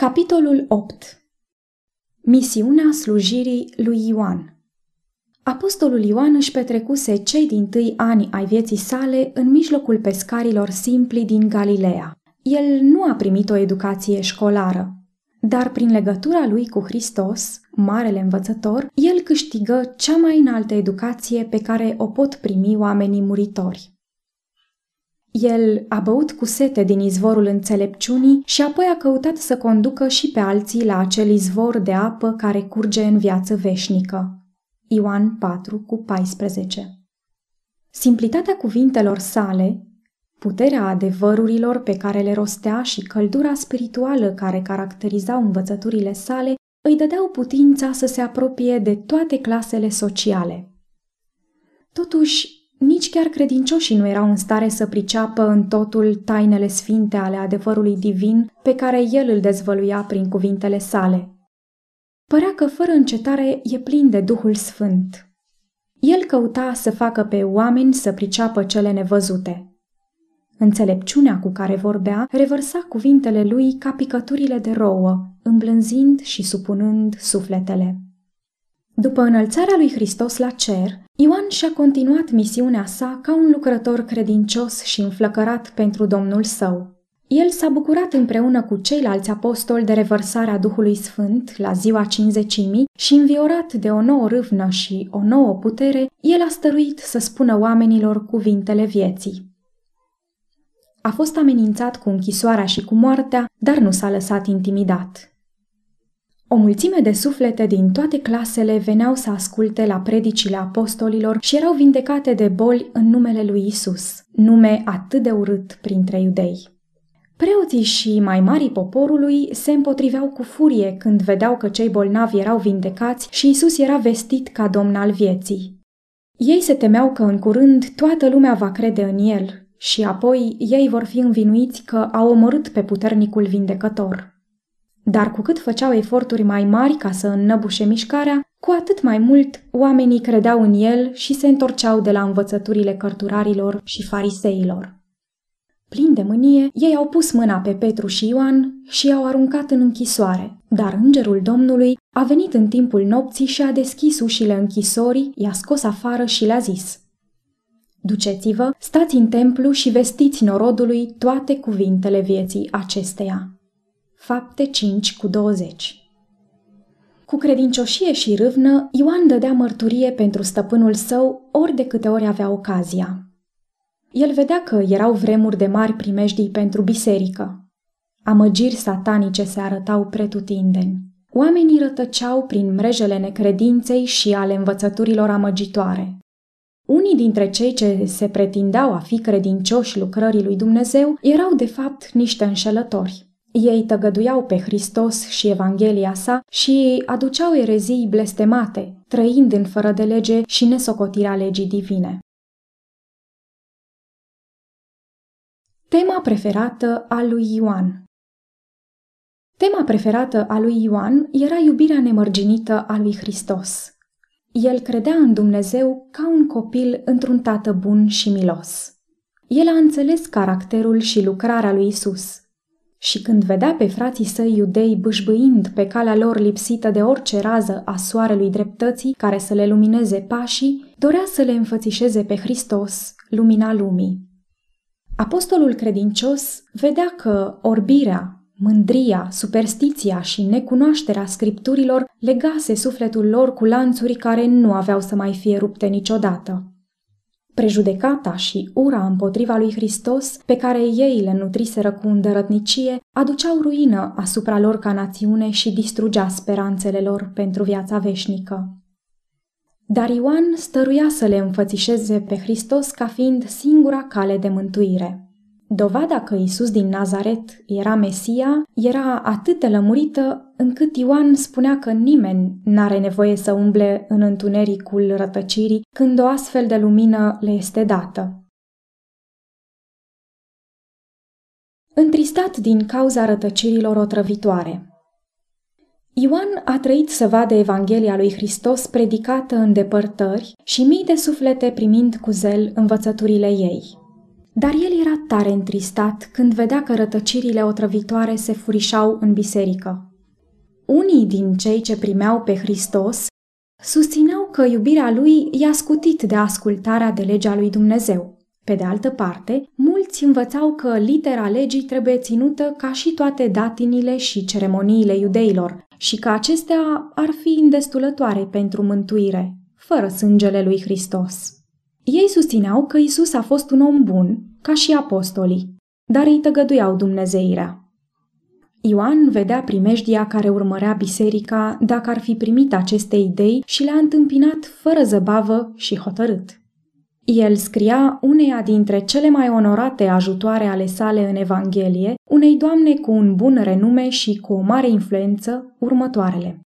Capitolul 8 Misiunea slujirii lui Ioan Apostolul Ioan își petrecuse cei din tâi ani ai vieții sale în mijlocul pescarilor simpli din Galileea. El nu a primit o educație școlară, dar prin legătura lui cu Hristos, marele învățător, el câștigă cea mai înaltă educație pe care o pot primi oamenii muritori. El a băut cu sete din izvorul înțelepciunii și apoi a căutat să conducă și pe alții la acel izvor de apă care curge în viață veșnică. Ioan 4 cu 14 Simplitatea cuvintelor sale, puterea adevărurilor pe care le rostea și căldura spirituală care caracterizau învățăturile sale îi dădeau putința să se apropie de toate clasele sociale. Totuși, nici chiar credincioșii nu erau în stare să priceapă în totul tainele sfinte ale adevărului divin pe care el îl dezvăluia prin cuvintele sale. Părea că fără încetare e plin de Duhul Sfânt. El căuta să facă pe oameni să priceapă cele nevăzute. Înțelepciunea cu care vorbea revărsa cuvintele lui ca picăturile de rouă, îmblânzind și supunând sufletele. După înălțarea lui Hristos la cer, Ioan și-a continuat misiunea sa ca un lucrător credincios și înflăcărat pentru Domnul său. El s-a bucurat împreună cu ceilalți apostoli de revărsarea Duhului Sfânt la ziua cinzecimii și înviorat de o nouă râvnă și o nouă putere, el a stăruit să spună oamenilor cuvintele vieții. A fost amenințat cu închisoarea și cu moartea, dar nu s-a lăsat intimidat. O mulțime de suflete din toate clasele veneau să asculte la predicile apostolilor și erau vindecate de boli în numele lui Isus, nume atât de urât printre iudei. Preoții și mai mari poporului se împotriveau cu furie când vedeau că cei bolnavi erau vindecați și Isus era vestit ca domn al vieții. Ei se temeau că în curând toată lumea va crede în el și apoi ei vor fi învinuiți că au omorât pe puternicul vindecător. Dar cu cât făceau eforturi mai mari ca să înnăbușe mișcarea, cu atât mai mult oamenii credeau în el și se întorceau de la învățăturile cărturarilor și fariseilor. Plin de mânie, ei au pus mâna pe Petru și Ioan și i-au aruncat în închisoare, dar îngerul Domnului a venit în timpul nopții și a deschis ușile închisorii, i-a scos afară și le-a zis Duceți-vă, stați în templu și vestiți norodului toate cuvintele vieții acesteia. Fapte 5 cu 20 Cu credincioșie și râvnă, Ioan dădea mărturie pentru stăpânul său ori de câte ori avea ocazia. El vedea că erau vremuri de mari primejdii pentru biserică. Amăgiri satanice se arătau pretutindeni. Oamenii rătăceau prin mrejele necredinței și ale învățăturilor amăgitoare. Unii dintre cei ce se pretindeau a fi credincioși lucrării lui Dumnezeu erau de fapt niște înșelători. Ei tăgăduiau pe Hristos și Evanghelia sa și aduceau erezii blestemate, trăind în fără de lege și nesocotirea legii divine. Tema preferată a lui Ioan Tema preferată a lui Ioan era iubirea nemărginită a lui Hristos. El credea în Dumnezeu ca un copil într-un tată bun și milos. El a înțeles caracterul și lucrarea lui Isus – și când vedea pe frații săi iudei bâșbâind pe calea lor lipsită de orice rază a soarelui dreptății care să le lumineze pașii, dorea să le înfățișeze pe Hristos, lumina lumii. Apostolul credincios vedea că orbirea, mândria, superstiția și necunoașterea scripturilor legase sufletul lor cu lanțuri care nu aveau să mai fie rupte niciodată. Prejudecata și ura împotriva lui Hristos, pe care ei le nutriseră cu îndărătnicie, aduceau ruină asupra lor ca națiune și distrugea speranțele lor pentru viața veșnică. Dar Ioan stăruia să le înfățișeze pe Hristos ca fiind singura cale de mântuire. Dovada că Isus din Nazaret era Mesia era atât de lămurită încât Ioan spunea că nimeni n-are nevoie să umble în întunericul rătăcirii când o astfel de lumină le este dată. Întristat din cauza rătăcirilor otrăvitoare. Ioan a trăit să vadă Evanghelia lui Hristos predicată în depărtări și mii de suflete primind cu zel învățăturile ei. Dar el era tare întristat când vedea că rătăcirile otrăvitoare se furișau în biserică. Unii din cei ce primeau pe Hristos susțineau că iubirea lui i-a scutit de ascultarea de legea lui Dumnezeu. Pe de altă parte, mulți învățau că litera legii trebuie ținută ca și toate datinile și ceremoniile iudeilor și că acestea ar fi îndestulătoare pentru mântuire, fără sângele lui Hristos. Ei susțineau că Isus a fost un om bun, ca și apostolii, dar îi tăgăduiau dumnezeirea. Ioan vedea primejdia care urmărea biserica dacă ar fi primit aceste idei și le-a întâmpinat fără zăbavă și hotărât. El scria uneia dintre cele mai onorate ajutoare ale sale în Evanghelie, unei doamne cu un bun renume și cu o mare influență, următoarele.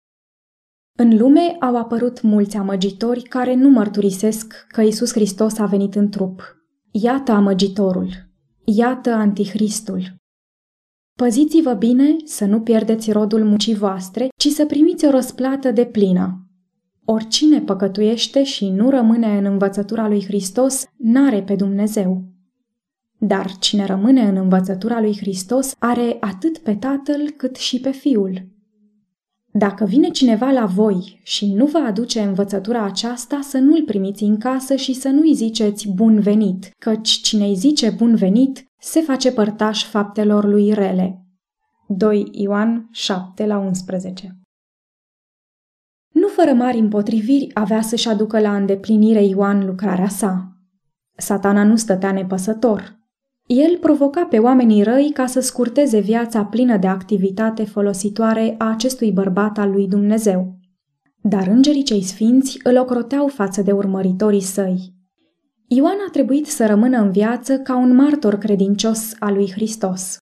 În lume au apărut mulți amăgitori care nu mărturisesc că Isus Hristos a venit în trup. Iată amăgitorul, iată antichristul. Păziți-vă bine să nu pierdeți rodul muncii voastre, ci să primiți o răsplată de plină. Oricine păcătuiește și nu rămâne în învățătura lui Hristos, n-are pe Dumnezeu. Dar cine rămâne în învățătura lui Hristos are atât pe Tatăl cât și pe Fiul. Dacă vine cineva la voi și nu vă aduce învățătura aceasta, să nu-l primiți în casă și să nu-i ziceți bun venit, căci cine îi zice bun venit se face părtaș faptelor lui rele. 2 Ioan 7 la 11 nu fără mari împotriviri avea să-și aducă la îndeplinire Ioan lucrarea sa. Satana nu stătea nepăsător. El provoca pe oamenii răi ca să scurteze viața plină de activitate folositoare a acestui bărbat al lui Dumnezeu. Dar îngerii cei sfinți îl ocroteau față de urmăritorii săi. Ioan a trebuit să rămână în viață ca un martor credincios al lui Hristos.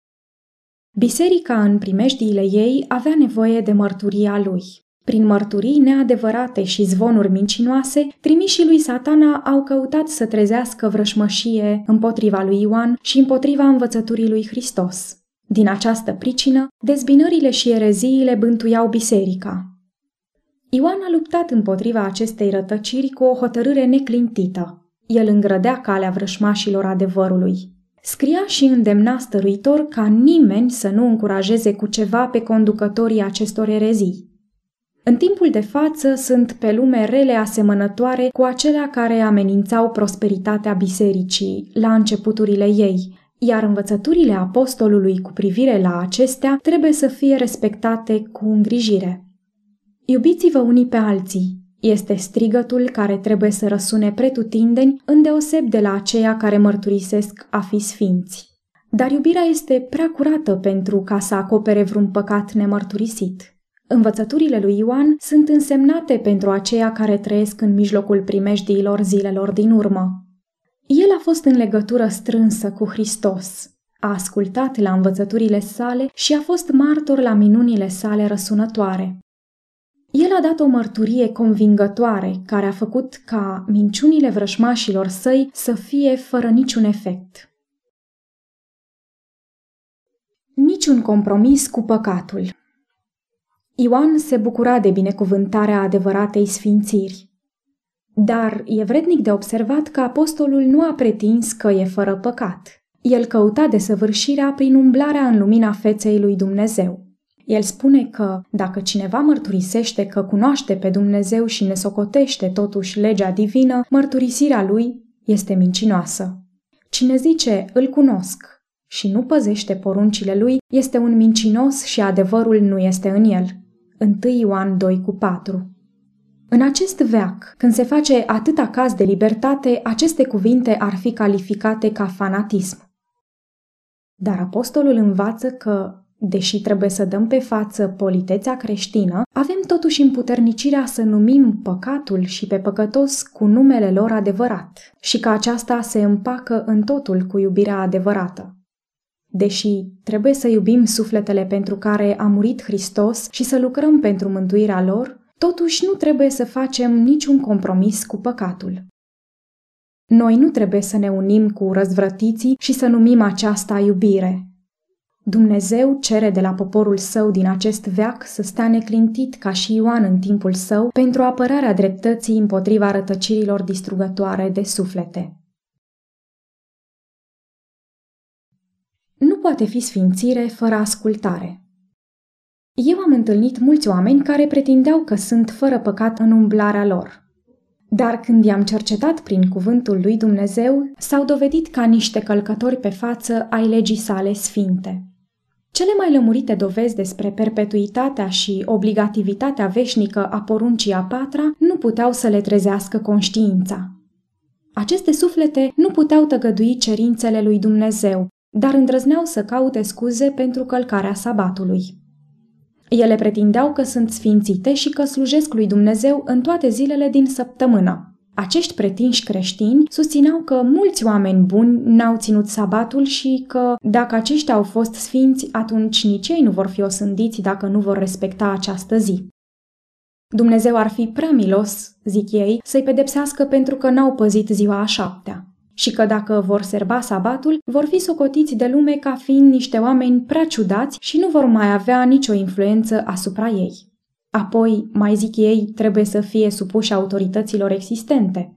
Biserica în primejdiile ei avea nevoie de mărturia lui. Prin mărturii neadevărate și zvonuri mincinoase, trimișii lui satana au căutat să trezească vrășmășie împotriva lui Ioan și împotriva învățăturii lui Hristos. Din această pricină, dezbinările și ereziile bântuiau biserica. Ioan a luptat împotriva acestei rătăciri cu o hotărâre neclintită. El îngrădea calea vrășmașilor adevărului. Scria și îndemna stăruitor ca nimeni să nu încurajeze cu ceva pe conducătorii acestor erezii. În timpul de față sunt pe lume rele asemănătoare cu acelea care amenințau prosperitatea bisericii la începuturile ei, iar învățăturile apostolului cu privire la acestea trebuie să fie respectate cu îngrijire. Iubiți-vă unii pe alții, este strigătul care trebuie să răsune pretutindeni, îndeoseb de la aceia care mărturisesc a fi sfinți. Dar iubirea este prea curată pentru ca să acopere vreun păcat nemărturisit. Învățăturile lui Ioan sunt însemnate pentru aceia care trăiesc în mijlocul primejdiilor zilelor din urmă. El a fost în legătură strânsă cu Hristos, a ascultat la învățăturile sale și a fost martor la minunile sale răsunătoare. El a dat o mărturie convingătoare care a făcut ca minciunile vrășmașilor săi să fie fără niciun efect. Niciun compromis cu păcatul. Ioan se bucura de binecuvântarea adevăratei sfințiri. Dar e vrednic de observat că apostolul nu a pretins că e fără păcat. El căuta desăvârșirea prin umblarea în lumina feței lui Dumnezeu. El spune că dacă cineva mărturisește că cunoaște pe Dumnezeu și ne socotește totuși legea divină, mărturisirea lui este mincinoasă. Cine zice, îl cunosc, și nu păzește poruncile lui, este un mincinos și adevărul nu este în el. 1 Ioan 2 cu 4. În acest veac, când se face atâta caz de libertate, aceste cuvinte ar fi calificate ca fanatism. Dar apostolul învață că, deși trebuie să dăm pe față politețea creștină, avem totuși împuternicirea să numim păcatul și pe păcătos cu numele lor adevărat și că aceasta se împacă în totul cu iubirea adevărată. Deși trebuie să iubim sufletele pentru care a murit Hristos și să lucrăm pentru mântuirea lor, totuși nu trebuie să facem niciun compromis cu păcatul. Noi nu trebuie să ne unim cu răzvrătiții și să numim aceasta iubire. Dumnezeu cere de la poporul său din acest veac să stea neclintit ca și Ioan în timpul său pentru apărarea dreptății împotriva rătăcirilor distrugătoare de suflete. Nu poate fi sfințire fără ascultare. Eu am întâlnit mulți oameni care pretindeau că sunt fără păcat în umblarea lor. Dar când i-am cercetat prin cuvântul lui Dumnezeu, s-au dovedit ca niște călcători pe față ai legii sale sfinte. Cele mai lămurite dovezi despre perpetuitatea și obligativitatea veșnică a poruncii a patra nu puteau să le trezească conștiința. Aceste suflete nu puteau tăgădui cerințele lui Dumnezeu, dar îndrăzneau să caute scuze pentru călcarea sabatului. Ele pretindeau că sunt sfințite și că slujesc lui Dumnezeu în toate zilele din săptămână. Acești pretinși creștini susțineau că mulți oameni buni n-au ținut sabatul și că dacă aceștia au fost sfinți, atunci nici ei nu vor fi osândiți dacă nu vor respecta această zi. Dumnezeu ar fi prea milos, zic ei, să-i pedepsească pentru că n-au păzit ziua a șaptea și că dacă vor serba sabatul, vor fi socotiți de lume ca fiind niște oameni prea ciudați și nu vor mai avea nicio influență asupra ei. Apoi, mai zic ei, trebuie să fie supuși autorităților existente.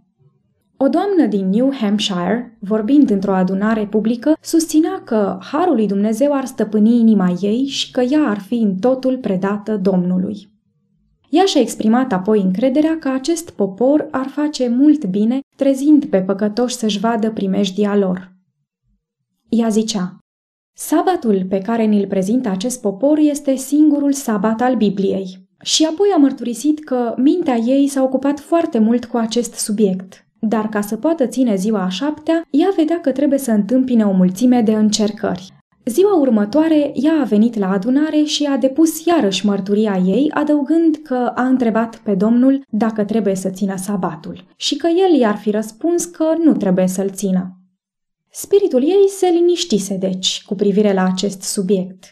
O doamnă din New Hampshire, vorbind într-o adunare publică, susținea că Harul lui Dumnezeu ar stăpâni inima ei și că ea ar fi în totul predată Domnului. Ea și-a exprimat apoi încrederea că acest popor ar face mult bine, trezind pe păcătoși să-și vadă primejdia lor. Ea zicea, Sabatul pe care ni-l prezintă acest popor este singurul sabat al Bibliei. Și apoi a mărturisit că mintea ei s-a ocupat foarte mult cu acest subiect. Dar ca să poată ține ziua a șaptea, ea vedea că trebuie să întâmpine o mulțime de încercări. Ziua următoare, ea a venit la adunare și a depus iarăși mărturia ei, adăugând că a întrebat pe Domnul dacă trebuie să țină sabatul și că el i-ar fi răspuns că nu trebuie să-l țină. Spiritul ei se liniștise, deci, cu privire la acest subiect.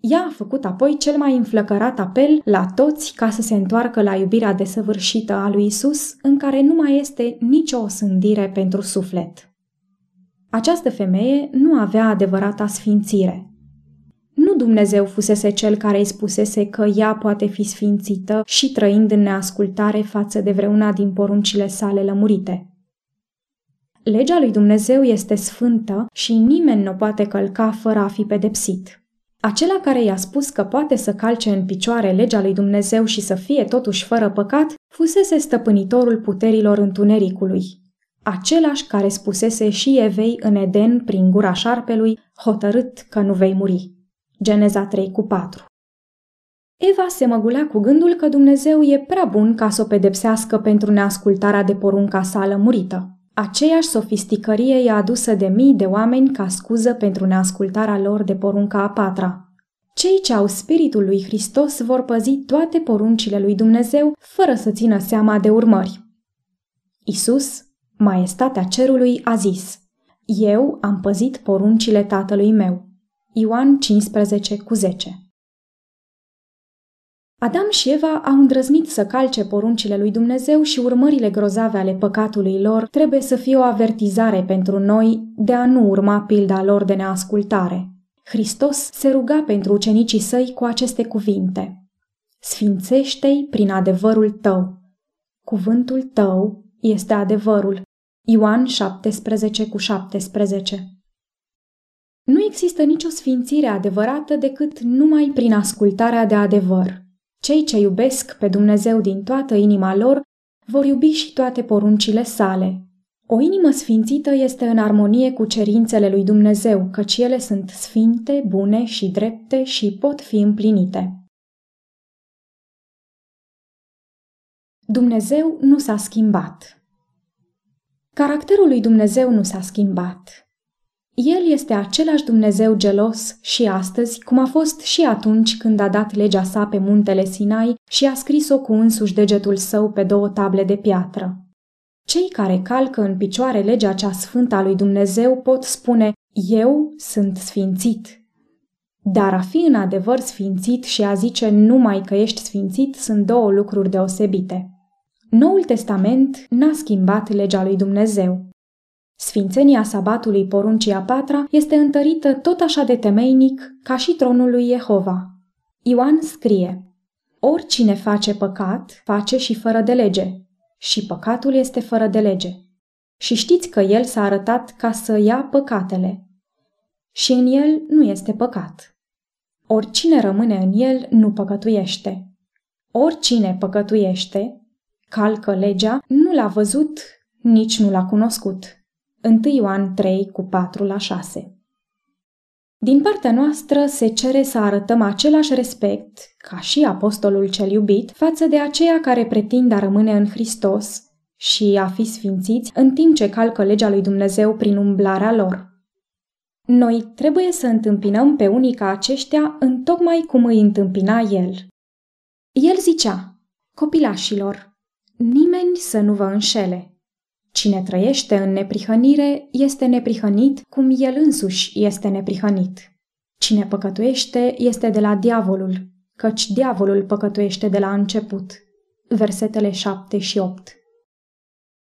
Ea a făcut apoi cel mai înflăcărat apel la toți ca să se întoarcă la iubirea desăvârșită a lui Isus, în care nu mai este nicio osândire pentru suflet. Această femeie nu avea adevărata sfințire. Nu Dumnezeu fusese cel care îi spusese că ea poate fi sfințită și trăind în neascultare față de vreuna din poruncile sale lămurite. Legea lui Dumnezeu este sfântă și nimeni nu poate călca fără a fi pedepsit. Acela care i-a spus că poate să calce în picioare legea lui Dumnezeu și să fie totuși fără păcat, fusese stăpânitorul puterilor întunericului, același care spusese și Evei în Eden prin gura șarpelui, hotărât că nu vei muri. Geneza 3 cu 4 Eva se măgulea cu gândul că Dumnezeu e prea bun ca să o pedepsească pentru neascultarea de porunca sa lămurită. Aceeași sofisticărie i-a adusă de mii de oameni ca scuză pentru neascultarea lor de porunca a patra. Cei ce au spiritul lui Hristos vor păzi toate poruncile lui Dumnezeu fără să țină seama de urmări. Isus, Maestatea cerului a zis, Eu am păzit poruncile tatălui meu. Ioan 15 cu 10 Adam și Eva au îndrăznit să calce poruncile lui Dumnezeu și urmările grozave ale păcatului lor trebuie să fie o avertizare pentru noi de a nu urma pilda lor de neascultare. Hristos se ruga pentru ucenicii săi cu aceste cuvinte. Sfințește-i prin adevărul tău. Cuvântul tău este adevărul. Ioan 17 cu 17 Nu există nicio sfințire adevărată decât numai prin ascultarea de adevăr. Cei ce iubesc pe Dumnezeu din toată inima lor vor iubi și toate poruncile sale. O inimă sfințită este în armonie cu cerințele lui Dumnezeu, căci ele sunt sfinte, bune și drepte și pot fi împlinite. Dumnezeu nu s-a schimbat. Caracterul lui Dumnezeu nu s-a schimbat. El este același Dumnezeu gelos și astăzi, cum a fost și atunci când a dat legea sa pe muntele Sinai și a scris-o cu însuși degetul său pe două table de piatră. Cei care calcă în picioare legea cea sfântă a lui Dumnezeu pot spune, eu sunt sfințit. Dar a fi în adevăr sfințit și a zice numai că ești sfințit sunt două lucruri deosebite. Noul Testament n-a schimbat legea lui Dumnezeu. Sfințenia sabatului poruncii a patra este întărită tot așa de temeinic ca și tronul lui Jehova. Ioan scrie, Oricine face păcat, face și fără de lege, și păcatul este fără de lege. Și știți că el s-a arătat ca să ia păcatele. și în el nu este păcat. Oricine rămâne în el nu păcătuiește. Oricine păcătuiește, calcă legea, nu l-a văzut, nici nu l-a cunoscut. 1 Ioan 3 cu 4 la 6 Din partea noastră se cere să arătăm același respect, ca și apostolul cel iubit, față de aceia care pretind a rămâne în Hristos și a fi sfințiți în timp ce calcă legea lui Dumnezeu prin umblarea lor. Noi trebuie să întâmpinăm pe unii ca aceștia în tocmai cum îi întâmpina el. El zicea, copilașilor, nimeni să nu vă înșele. Cine trăiește în neprihănire este neprihănit cum el însuși este neprihănit. Cine păcătuiește este de la diavolul, căci diavolul păcătuiește de la început. Versetele 7 și 8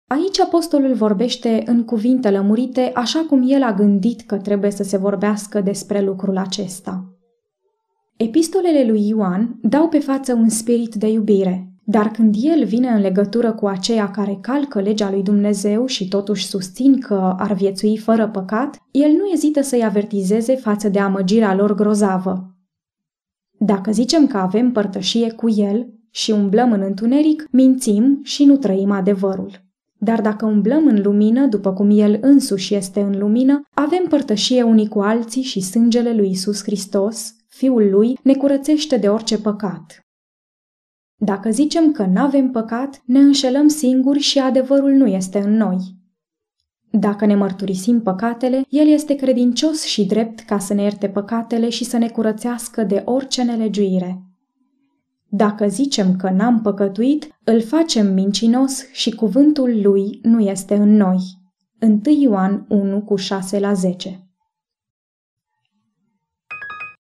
Aici apostolul vorbește în cuvinte lămurite așa cum el a gândit că trebuie să se vorbească despre lucrul acesta. Epistolele lui Ioan dau pe față un spirit de iubire, dar când el vine în legătură cu aceia care calcă legea lui Dumnezeu și totuși susțin că ar viețui fără păcat, el nu ezită să-i avertizeze față de amăgirea lor grozavă. Dacă zicem că avem părtășie cu el și umblăm în întuneric, mințim și nu trăim adevărul. Dar dacă umblăm în lumină, după cum El însuși este în lumină, avem părtășie unii cu alții și sângele lui Isus Hristos, Fiul Lui, ne curățește de orice păcat. Dacă zicem că nu avem păcat, ne înșelăm singuri și adevărul nu este în noi. Dacă ne mărturisim păcatele, El este credincios și drept ca să ne ierte păcatele și să ne curățească de orice nelegiuire. Dacă zicem că n-am păcătuit, îl facem mincinos și cuvântul lui nu este în noi. 1 Ioan 1 cu 6 la 10